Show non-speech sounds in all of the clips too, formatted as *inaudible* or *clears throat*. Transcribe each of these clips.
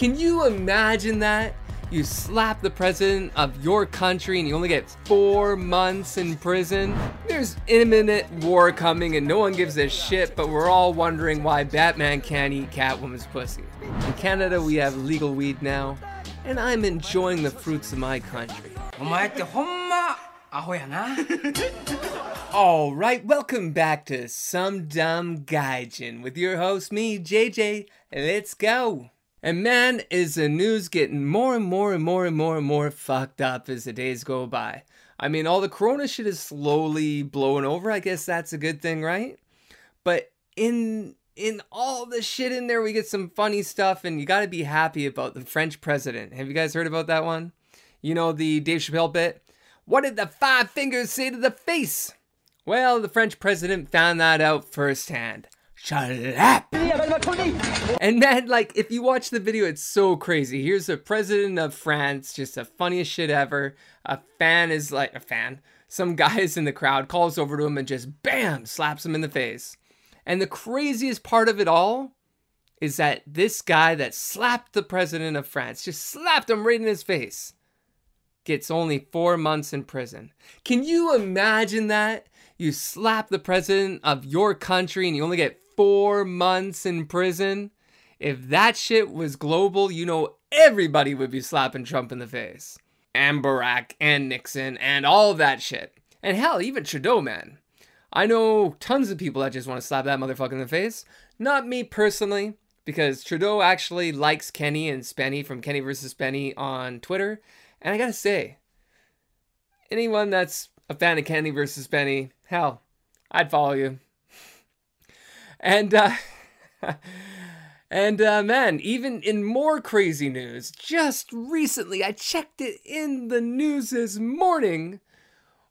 Can you imagine that? You slap the president of your country and you only get four months in prison? There's imminent war coming and no one gives a shit, but we're all wondering why Batman can't eat Catwoman's pussy. In Canada, we have legal weed now, and I'm enjoying the fruits of my country. *laughs* Alright, welcome back to Some Dumb Gaijin with your host, me, JJ. Let's go! And man, is the news getting more and more and more and more and more fucked up as the days go by. I mean, all the corona shit is slowly blowing over. I guess that's a good thing, right? But in in all the shit in there, we get some funny stuff, and you got to be happy about the French president. Have you guys heard about that one? You know the Dave Chappelle bit. What did the five fingers say to the face? Well, the French president found that out firsthand. Shut up! And man, like, if you watch the video, it's so crazy. Here's the president of France, just the funniest shit ever. A fan is like, a fan. Some guy is in the crowd, calls over to him, and just bam, slaps him in the face. And the craziest part of it all is that this guy that slapped the president of France, just slapped him right in his face, gets only four months in prison. Can you imagine that? You slap the president of your country and you only get four months in prison? If that shit was global, you know everybody would be slapping Trump in the face. And Barack and Nixon and all that shit. And hell, even Trudeau, man. I know tons of people that just want to slap that motherfucker in the face. Not me personally, because Trudeau actually likes Kenny and Spenny from Kenny versus Spenny on Twitter. And I gotta say, anyone that's a fan of Kenny versus Spenny, hell, I'd follow you. And uh *laughs* and uh man, even in more crazy news, just recently I checked it in the news this morning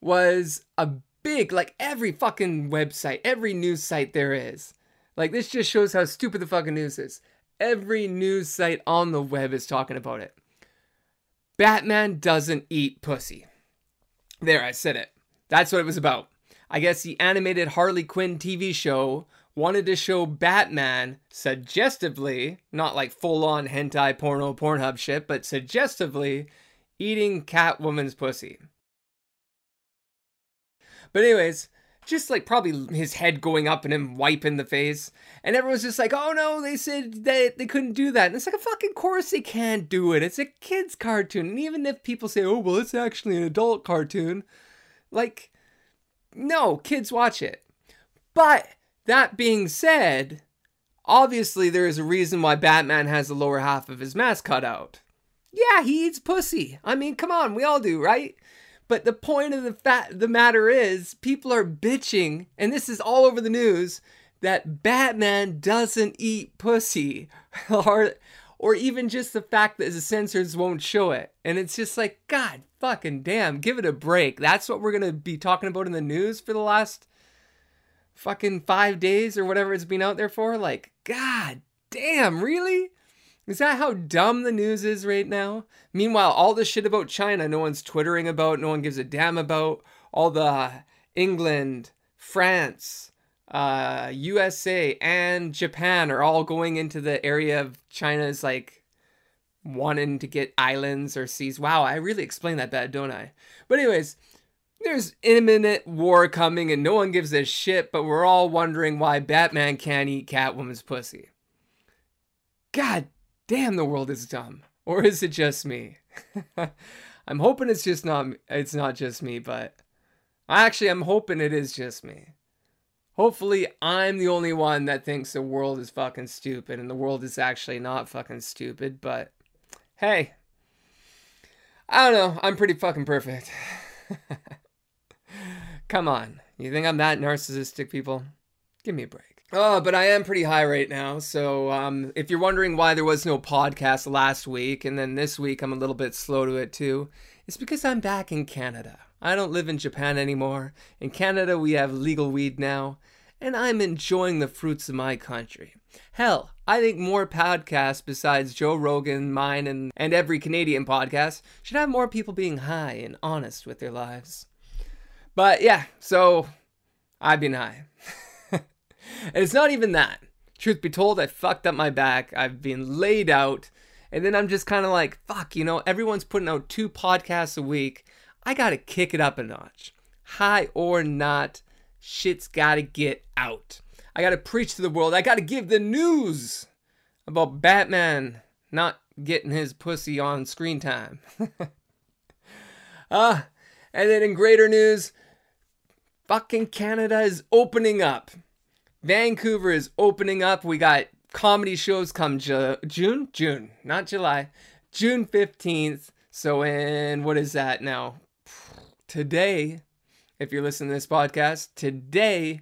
was a big like every fucking website, every news site there is. Like this just shows how stupid the fucking news is. Every news site on the web is talking about it. Batman doesn't eat pussy. There, I said it. That's what it was about. I guess the animated Harley Quinn TV show wanted to show Batman suggestively, not like full on hentai porno Pornhub shit, but suggestively eating Catwoman's pussy. But, anyways, just like probably his head going up and him wiping the face. And everyone's just like, oh no, they said that they couldn't do that. And it's like, a fucking course they can't do it. It's a kid's cartoon. And even if people say, oh, well, it's actually an adult cartoon, like, no, kids watch it. But that being said, obviously there is a reason why Batman has the lower half of his mask cut out. Yeah, he eats pussy. I mean, come on, we all do, right? But the point of the fat the matter is, people are bitching, and this is all over the news, that Batman doesn't eat pussy, *laughs* or or even just the fact that the censors won't show it. And it's just like, God fucking damn, give it a break. That's what we're gonna be talking about in the news for the last fucking five days or whatever it's been out there for. Like, God damn, really? Is that how dumb the news is right now? Meanwhile, all the shit about China, no one's twittering about, no one gives a damn about. All the England, France, uh, USA, and Japan are all going into the area of China's like wanting to get islands or seas. Wow, I really explained that bad, don't I? But, anyways, there's imminent war coming and no one gives a shit, but we're all wondering why Batman can't eat Catwoman's pussy. God damn, the world is dumb. Or is it just me? *laughs* I'm hoping it's just not it's not just me, but actually I'm hoping it is just me. Hopefully I'm the only one that thinks the world is fucking stupid and the world is actually not fucking stupid, but hey. I don't know, I'm pretty fucking perfect. *laughs* Come on. You think I'm that narcissistic, people? Give me a break. Oh, but I am pretty high right now. So, um, if you're wondering why there was no podcast last week and then this week I'm a little bit slow to it too, it's because I'm back in Canada. I don't live in Japan anymore. In Canada, we have legal weed now, and I'm enjoying the fruits of my country. Hell, I think more podcasts besides Joe Rogan, mine, and, and every Canadian podcast should have more people being high and honest with their lives. But yeah, so I've been high. *laughs* and it's not even that. Truth be told, I fucked up my back. I've been laid out. And then I'm just kind of like, fuck, you know, everyone's putting out two podcasts a week. I got to kick it up a notch. High or not, shit's got to get out. I got to preach to the world. I got to give the news about Batman not getting his pussy on screen time. Ah, *laughs* uh, and then in greater news, fucking Canada is opening up. Vancouver is opening up. We got comedy shows come Ju- June, June, not July, June 15th. So, in what is that now? Today, if you're listening to this podcast, today,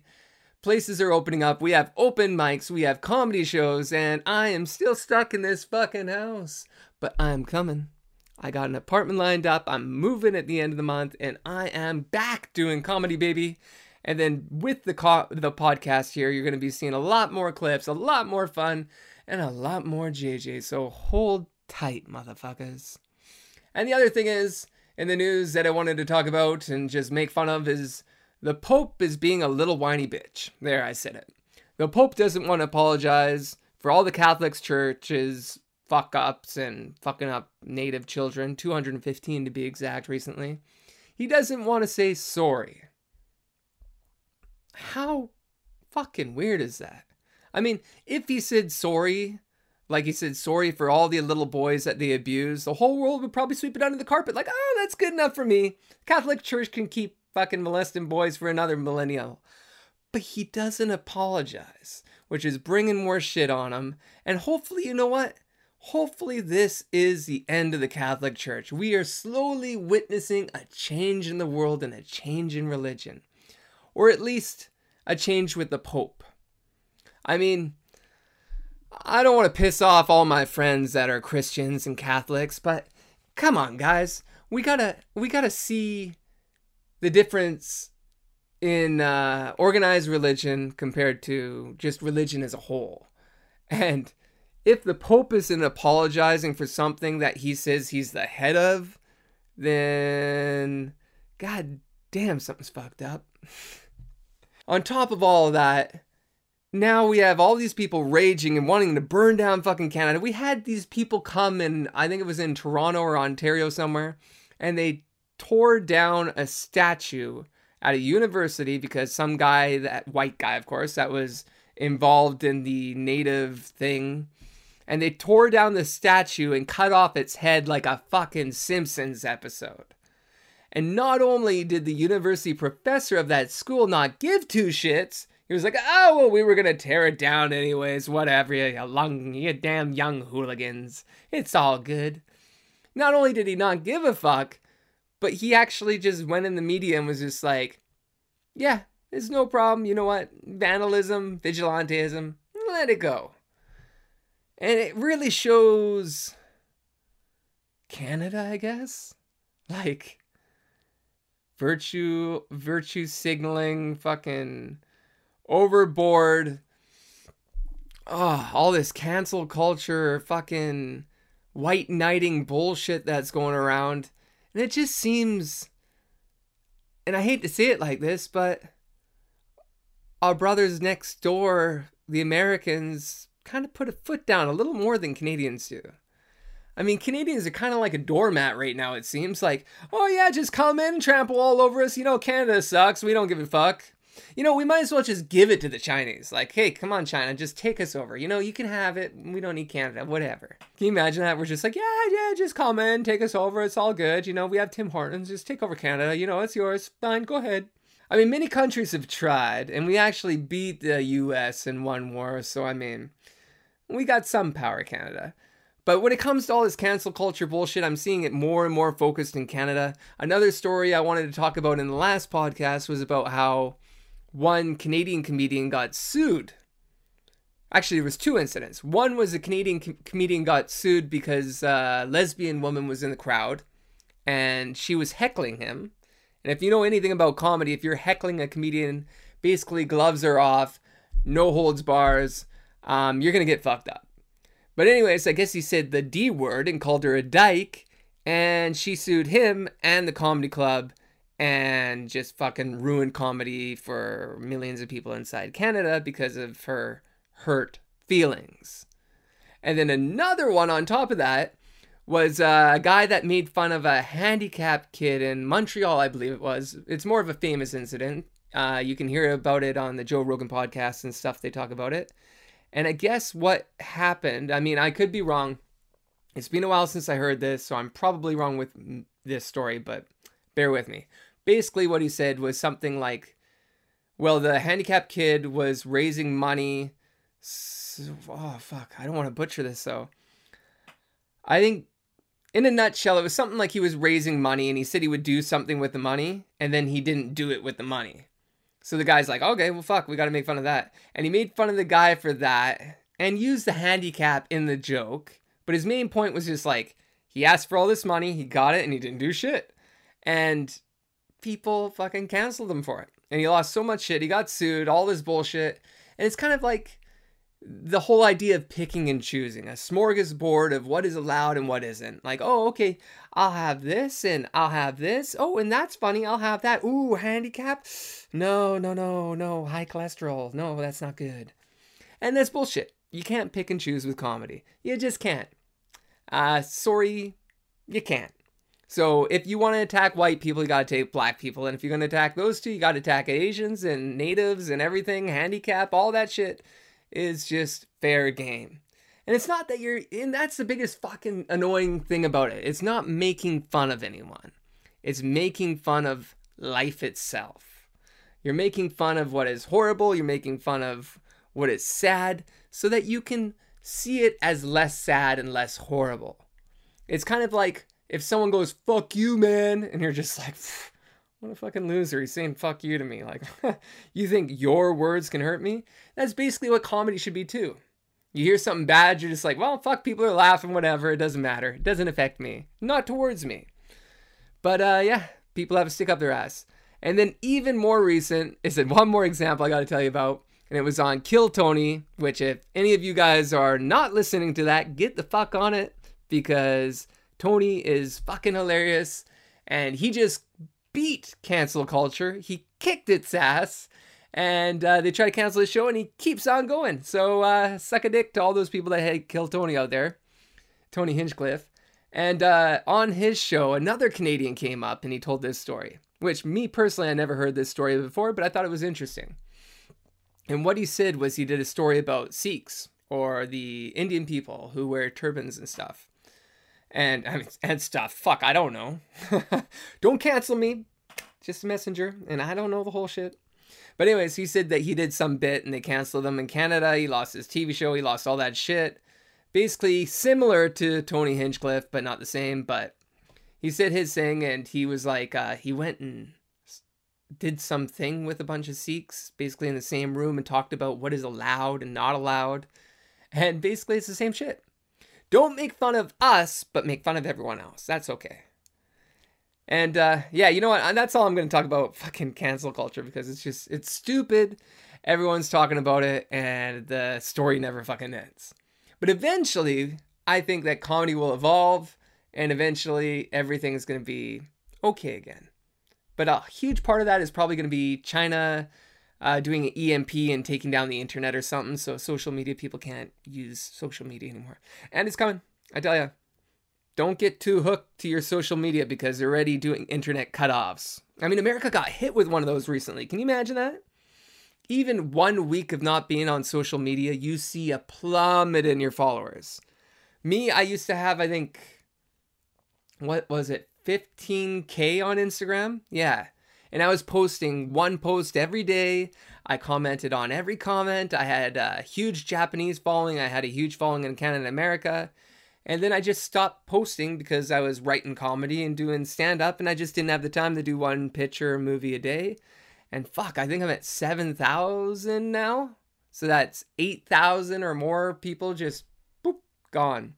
places are opening up. We have open mics, we have comedy shows, and I am still stuck in this fucking house. But I'm coming. I got an apartment lined up. I'm moving at the end of the month, and I am back doing comedy, baby. And then with the co- the podcast here, you're going to be seeing a lot more clips, a lot more fun, and a lot more JJ. So hold tight, motherfuckers. And the other thing is, in the news that I wanted to talk about and just make fun of is the Pope is being a little whiny bitch. There, I said it. The Pope doesn't want to apologize for all the Catholic churches fuck ups and fucking up native children, 215 to be exact, recently. He doesn't want to say sorry. How fucking weird is that? I mean, if he said sorry, like he said sorry for all the little boys that they abused, the whole world would probably sweep it under the carpet. Like, oh, that's good enough for me. Catholic Church can keep fucking molesting boys for another millennial. But he doesn't apologize, which is bringing more shit on him. And hopefully, you know what? Hopefully, this is the end of the Catholic Church. We are slowly witnessing a change in the world and a change in religion or at least a change with the Pope. I mean, I don't want to piss off all my friends that are Christians and Catholics, but come on, guys. We gotta we gotta see the difference in uh, organized religion compared to just religion as a whole. And if the Pope isn't apologizing for something that he says he's the head of, then god damn, something's fucked up. *laughs* On top of all of that, now we have all these people raging and wanting to burn down fucking Canada. We had these people come and I think it was in Toronto or Ontario somewhere, and they tore down a statue at a university because some guy, that white guy, of course, that was involved in the native thing, and they tore down the statue and cut off its head like a fucking Simpsons episode. And not only did the university professor of that school not give two shits, he was like, oh, well, we were gonna tear it down anyways, whatever, you, young, you damn young hooligans. It's all good. Not only did he not give a fuck, but he actually just went in the media and was just like, yeah, it's no problem. You know what? Vandalism, vigilantism, let it go. And it really shows Canada, I guess. Like, virtue virtue signaling fucking overboard oh all this cancel culture fucking white knighting bullshit that's going around and it just seems and i hate to say it like this but our brothers next door the americans kind of put a foot down a little more than canadians do I mean, Canadians are kind of like a doormat right now, it seems. Like, oh yeah, just come in trample all over us. You know, Canada sucks. We don't give a fuck. You know, we might as well just give it to the Chinese. Like, hey, come on, China, just take us over. You know, you can have it. We don't need Canada, whatever. Can you imagine that? We're just like, yeah, yeah, just come in, take us over. It's all good. You know, we have Tim Hortons. Just take over Canada. You know, it's yours. Fine, go ahead. I mean, many countries have tried, and we actually beat the US in one war. So, I mean, we got some power, Canada. But when it comes to all this cancel culture bullshit, I'm seeing it more and more focused in Canada. Another story I wanted to talk about in the last podcast was about how one Canadian comedian got sued. Actually, there was two incidents. One was a Canadian com- comedian got sued because a lesbian woman was in the crowd and she was heckling him. And if you know anything about comedy, if you're heckling a comedian, basically gloves are off, no holds bars, um, you're gonna get fucked up. But anyways, I guess he said the D word and called her a dyke, and she sued him and the comedy club and just fucking ruined comedy for millions of people inside Canada because of her hurt feelings. And then another one on top of that was uh, a guy that made fun of a handicapped kid in Montreal, I believe it was. It's more of a famous incident. Uh, you can hear about it on the Joe Rogan podcast and stuff. They talk about it. And I guess what happened, I mean, I could be wrong. It's been a while since I heard this, so I'm probably wrong with this story, but bear with me. Basically, what he said was something like, well, the handicapped kid was raising money. Oh, fuck. I don't want to butcher this, though. I think, in a nutshell, it was something like he was raising money and he said he would do something with the money, and then he didn't do it with the money. So the guy's like, okay, well, fuck, we got to make fun of that. And he made fun of the guy for that and used the handicap in the joke. But his main point was just like, he asked for all this money, he got it, and he didn't do shit. And people fucking canceled him for it. And he lost so much shit. He got sued, all this bullshit. And it's kind of like the whole idea of picking and choosing, a smorgasbord of what is allowed and what isn't. Like, oh, okay, I'll have this and I'll have this. Oh, and that's funny, I'll have that. Ooh, handicap? No, no, no, no, high cholesterol. No, that's not good. And that's bullshit. You can't pick and choose with comedy. You just can't. Uh, sorry, you can't. So if you want to attack white people, you got to take black people. And if you're going to attack those two, you got to attack Asians and natives and everything, handicap, all that shit is just fair game. And it's not that you're, and that's the biggest fucking annoying thing about it. It's not making fun of anyone, it's making fun of life itself. You're making fun of what is horrible, you're making fun of what is sad, so that you can see it as less sad and less horrible. It's kind of like if someone goes, fuck you, man, and you're just like, what a fucking loser. He's saying fuck you to me. Like, *laughs* you think your words can hurt me? That's basically what comedy should be too. You hear something bad, you're just like, well, fuck, people are laughing, whatever. It doesn't matter. It doesn't affect me. Not towards me. But uh, yeah, people have a stick up their ass. And then even more recent is that one more example I got to tell you about. And it was on Kill Tony, which if any of you guys are not listening to that, get the fuck on it because Tony is fucking hilarious and he just beat cancel culture. He kicked its ass, and uh, they try to cancel his show, and he keeps on going. So uh, suck a dick to all those people that had killed Tony out there, Tony Hinchcliffe. And uh, on his show, another Canadian came up and he told this story, which me personally, I never heard this story before, but I thought it was interesting. And what he said was he did a story about Sikhs or the Indian people who wear turbans and stuff and I mean, and stuff. Fuck, I don't know. *laughs* don't cancel me. Just a messenger, and I don't know the whole shit. But anyways, he said that he did some bit and they canceled him in Canada. He lost his TV show. He lost all that shit. Basically similar to Tony Hinchcliffe, but not the same. But he said his thing, and he was like, uh, he went and did something with a bunch of Sikhs, basically in the same room, and talked about what is allowed and not allowed. And basically, it's the same shit. Don't make fun of us, but make fun of everyone else. That's okay. And uh, yeah, you know what? That's all I'm going to talk about fucking cancel culture because it's just, it's stupid. Everyone's talking about it and the story never fucking ends. But eventually, I think that comedy will evolve and eventually everything is going to be okay again. But a huge part of that is probably going to be China uh, doing an EMP and taking down the internet or something. So social media people can't use social media anymore. And it's coming. I tell you, don't get too hooked to your social media because they're already doing internet cutoffs. I mean, America got hit with one of those recently. Can you imagine that? Even one week of not being on social media, you see a plummet in your followers. Me, I used to have, I think, what was it, 15K on Instagram? Yeah and I was posting one post every day. I commented on every comment. I had a huge Japanese following. I had a huge following in Canada and America. And then I just stopped posting because I was writing comedy and doing stand up, and I just didn't have the time to do one picture movie a day. And fuck, I think I'm at 7,000 now. So that's 8,000 or more people just boop, gone.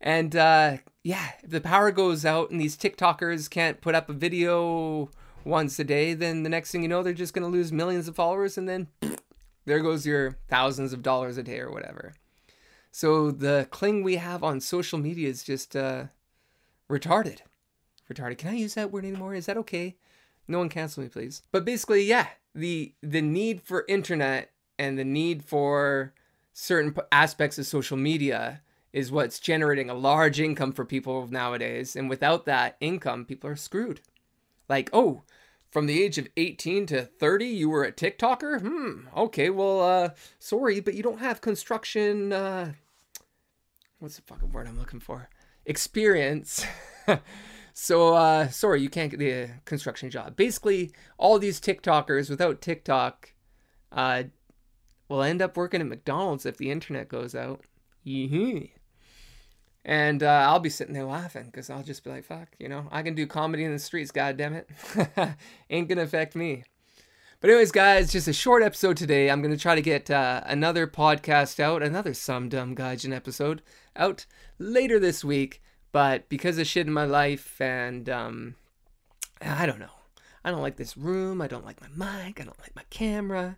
And uh, yeah, if the power goes out and these TikTokers can't put up a video once a day, then the next thing you know, they're just going to lose millions of followers and then *clears throat* there goes your thousands of dollars a day or whatever. So the cling we have on social media is just uh, retarded. Retarded. Can I use that word anymore? Is that okay? No one cancel me, please. But basically, yeah, the the need for internet and the need for certain aspects of social media is what's generating a large income for people nowadays. And without that income, people are screwed. Like, oh, from the age of 18 to 30, you were a TikToker? Hmm, okay, well, uh, sorry, but you don't have construction, uh, what's the fucking word I'm looking for? Experience. *laughs* so, uh, sorry, you can't get the construction job. Basically, all these TikTokers without TikTok, uh, will end up working at McDonald's if the internet goes out. Yee and uh, I'll be sitting there laughing because I'll just be like, fuck, you know, I can do comedy in the streets, god damn it. *laughs* Ain't gonna affect me. But, anyways, guys, just a short episode today. I'm gonna try to get uh, another podcast out, another Some Dumb Gaijin episode out later this week. But because of shit in my life and um, I don't know, I don't like this room, I don't like my mic, I don't like my camera.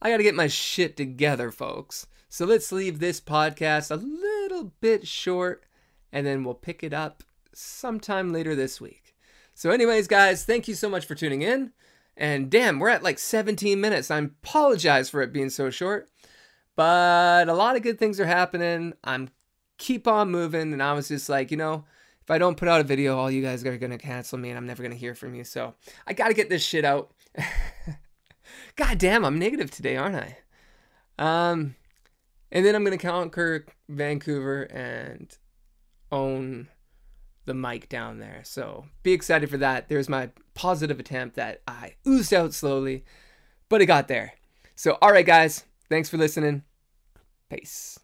I gotta get my shit together, folks. So let's leave this podcast a little bit short and then we'll pick it up sometime later this week. So, anyways, guys, thank you so much for tuning in. And damn, we're at like 17 minutes. I apologize for it being so short, but a lot of good things are happening. I'm keep on moving, and I was just like, you know, if I don't put out a video, all you guys are gonna cancel me, and I'm never gonna hear from you. So I gotta get this shit out. *laughs* God damn, I'm negative today, aren't I? Um, and then I'm gonna conquer Vancouver and own the mic down there. So be excited for that. There's my positive attempt that I oozed out slowly, but it got there. So all right, guys, thanks for listening. Peace.